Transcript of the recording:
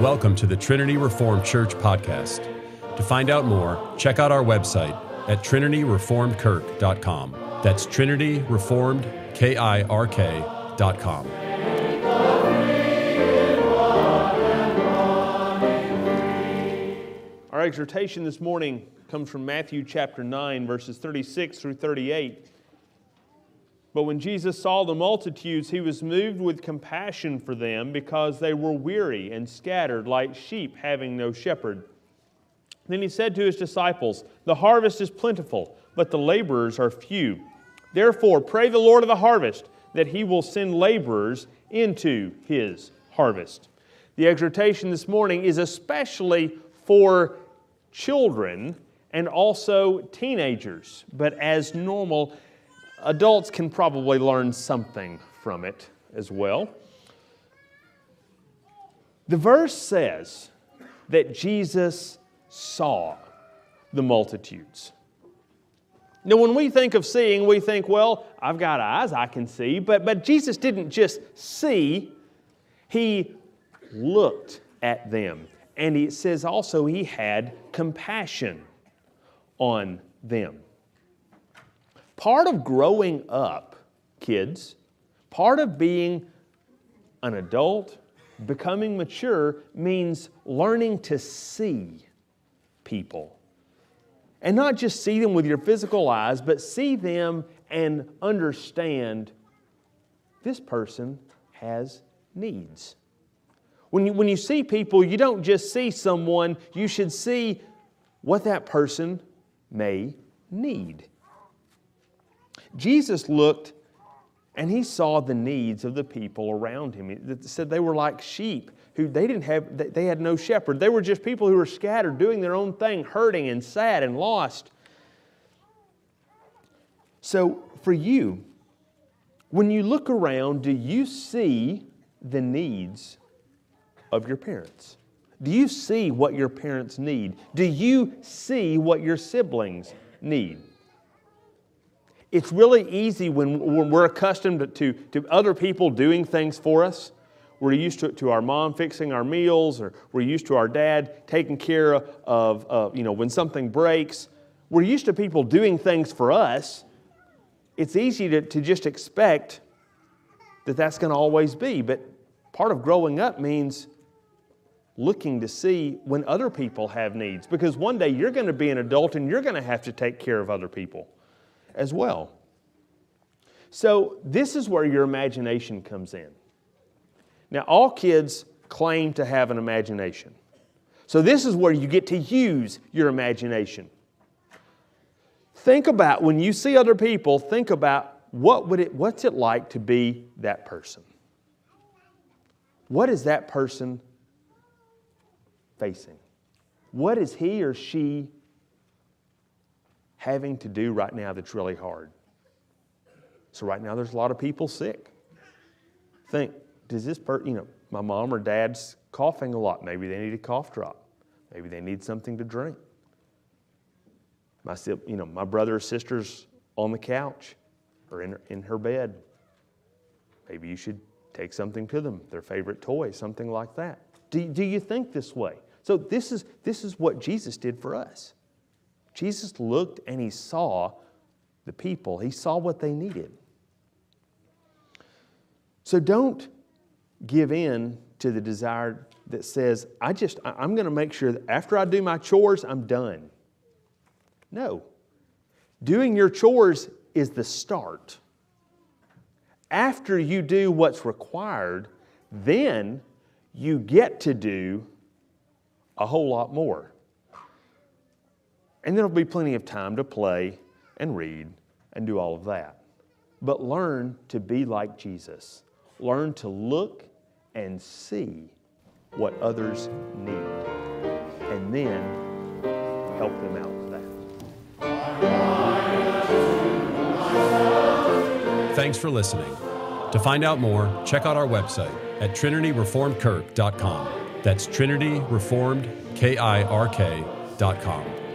Welcome to the Trinity Reformed Church podcast. To find out more, check out our website at trinityreformedkirk.com. That's Trinity Reformed, K I R K.com. Our exhortation this morning comes from Matthew chapter 9, verses 36 through 38. But when Jesus saw the multitudes, he was moved with compassion for them because they were weary and scattered like sheep having no shepherd. Then he said to his disciples, The harvest is plentiful, but the laborers are few. Therefore, pray the Lord of the harvest that he will send laborers into his harvest. The exhortation this morning is especially for children and also teenagers, but as normal, adults can probably learn something from it as well. The verse says that Jesus saw the multitudes. Now, when we think of seeing, we think, well, I've got eyes, I can see. But, but Jesus didn't just see, He looked at them. And it says also He had compassion on them. Part of growing up, kids, part of being an adult, becoming mature, means learning to see people and not just see them with your physical eyes, but see them and understand this person has needs. When you, when you see people, you don't just see someone, you should see what that person may need. Jesus looked and he saw the needs of the people around him. It said they were like sheep who they didn't have, they had no shepherd. They were just people who were scattered, doing their own thing, hurting and sad and lost. So, for you, when you look around, do you see the needs of your parents? Do you see what your parents need? Do you see what your siblings need? It's really easy when, when we're accustomed to, to other people doing things for us we're used to, to our mom fixing our meals, or we're used to our dad taking care of, uh, you know, when something breaks. We're used to people doing things for us. It's easy to, to just expect that that's going to always be. But part of growing up means looking to see when other people have needs. Because one day you're going to be an adult and you're going to have to take care of other people as well. So, this is where your imagination comes in. Now, all kids claim to have an imagination. So, this is where you get to use your imagination. Think about when you see other people, think about what would it, what's it like to be that person? What is that person facing? What is he or she having to do right now that's really hard? So, right now, there's a lot of people sick. Think, does this person, you know, my mom or dad's coughing a lot. Maybe they need a cough drop. Maybe they need something to drink. My, you know, my brother or sister's on the couch or in, in her bed. Maybe you should take something to them, their favorite toy, something like that. Do, do you think this way? So, this is, this is what Jesus did for us. Jesus looked and he saw the people, he saw what they needed. So, don't give in to the desire that says, I just, I'm going to make sure that after I do my chores, I'm done. No. Doing your chores is the start. After you do what's required, then you get to do a whole lot more. And there'll be plenty of time to play and read and do all of that. But learn to be like Jesus. Learn to look and see what others need, and then help them out with that. Thanks for listening. To find out more, check out our website at trinityreformedkirk.com. That's trinityreformedkirk.com.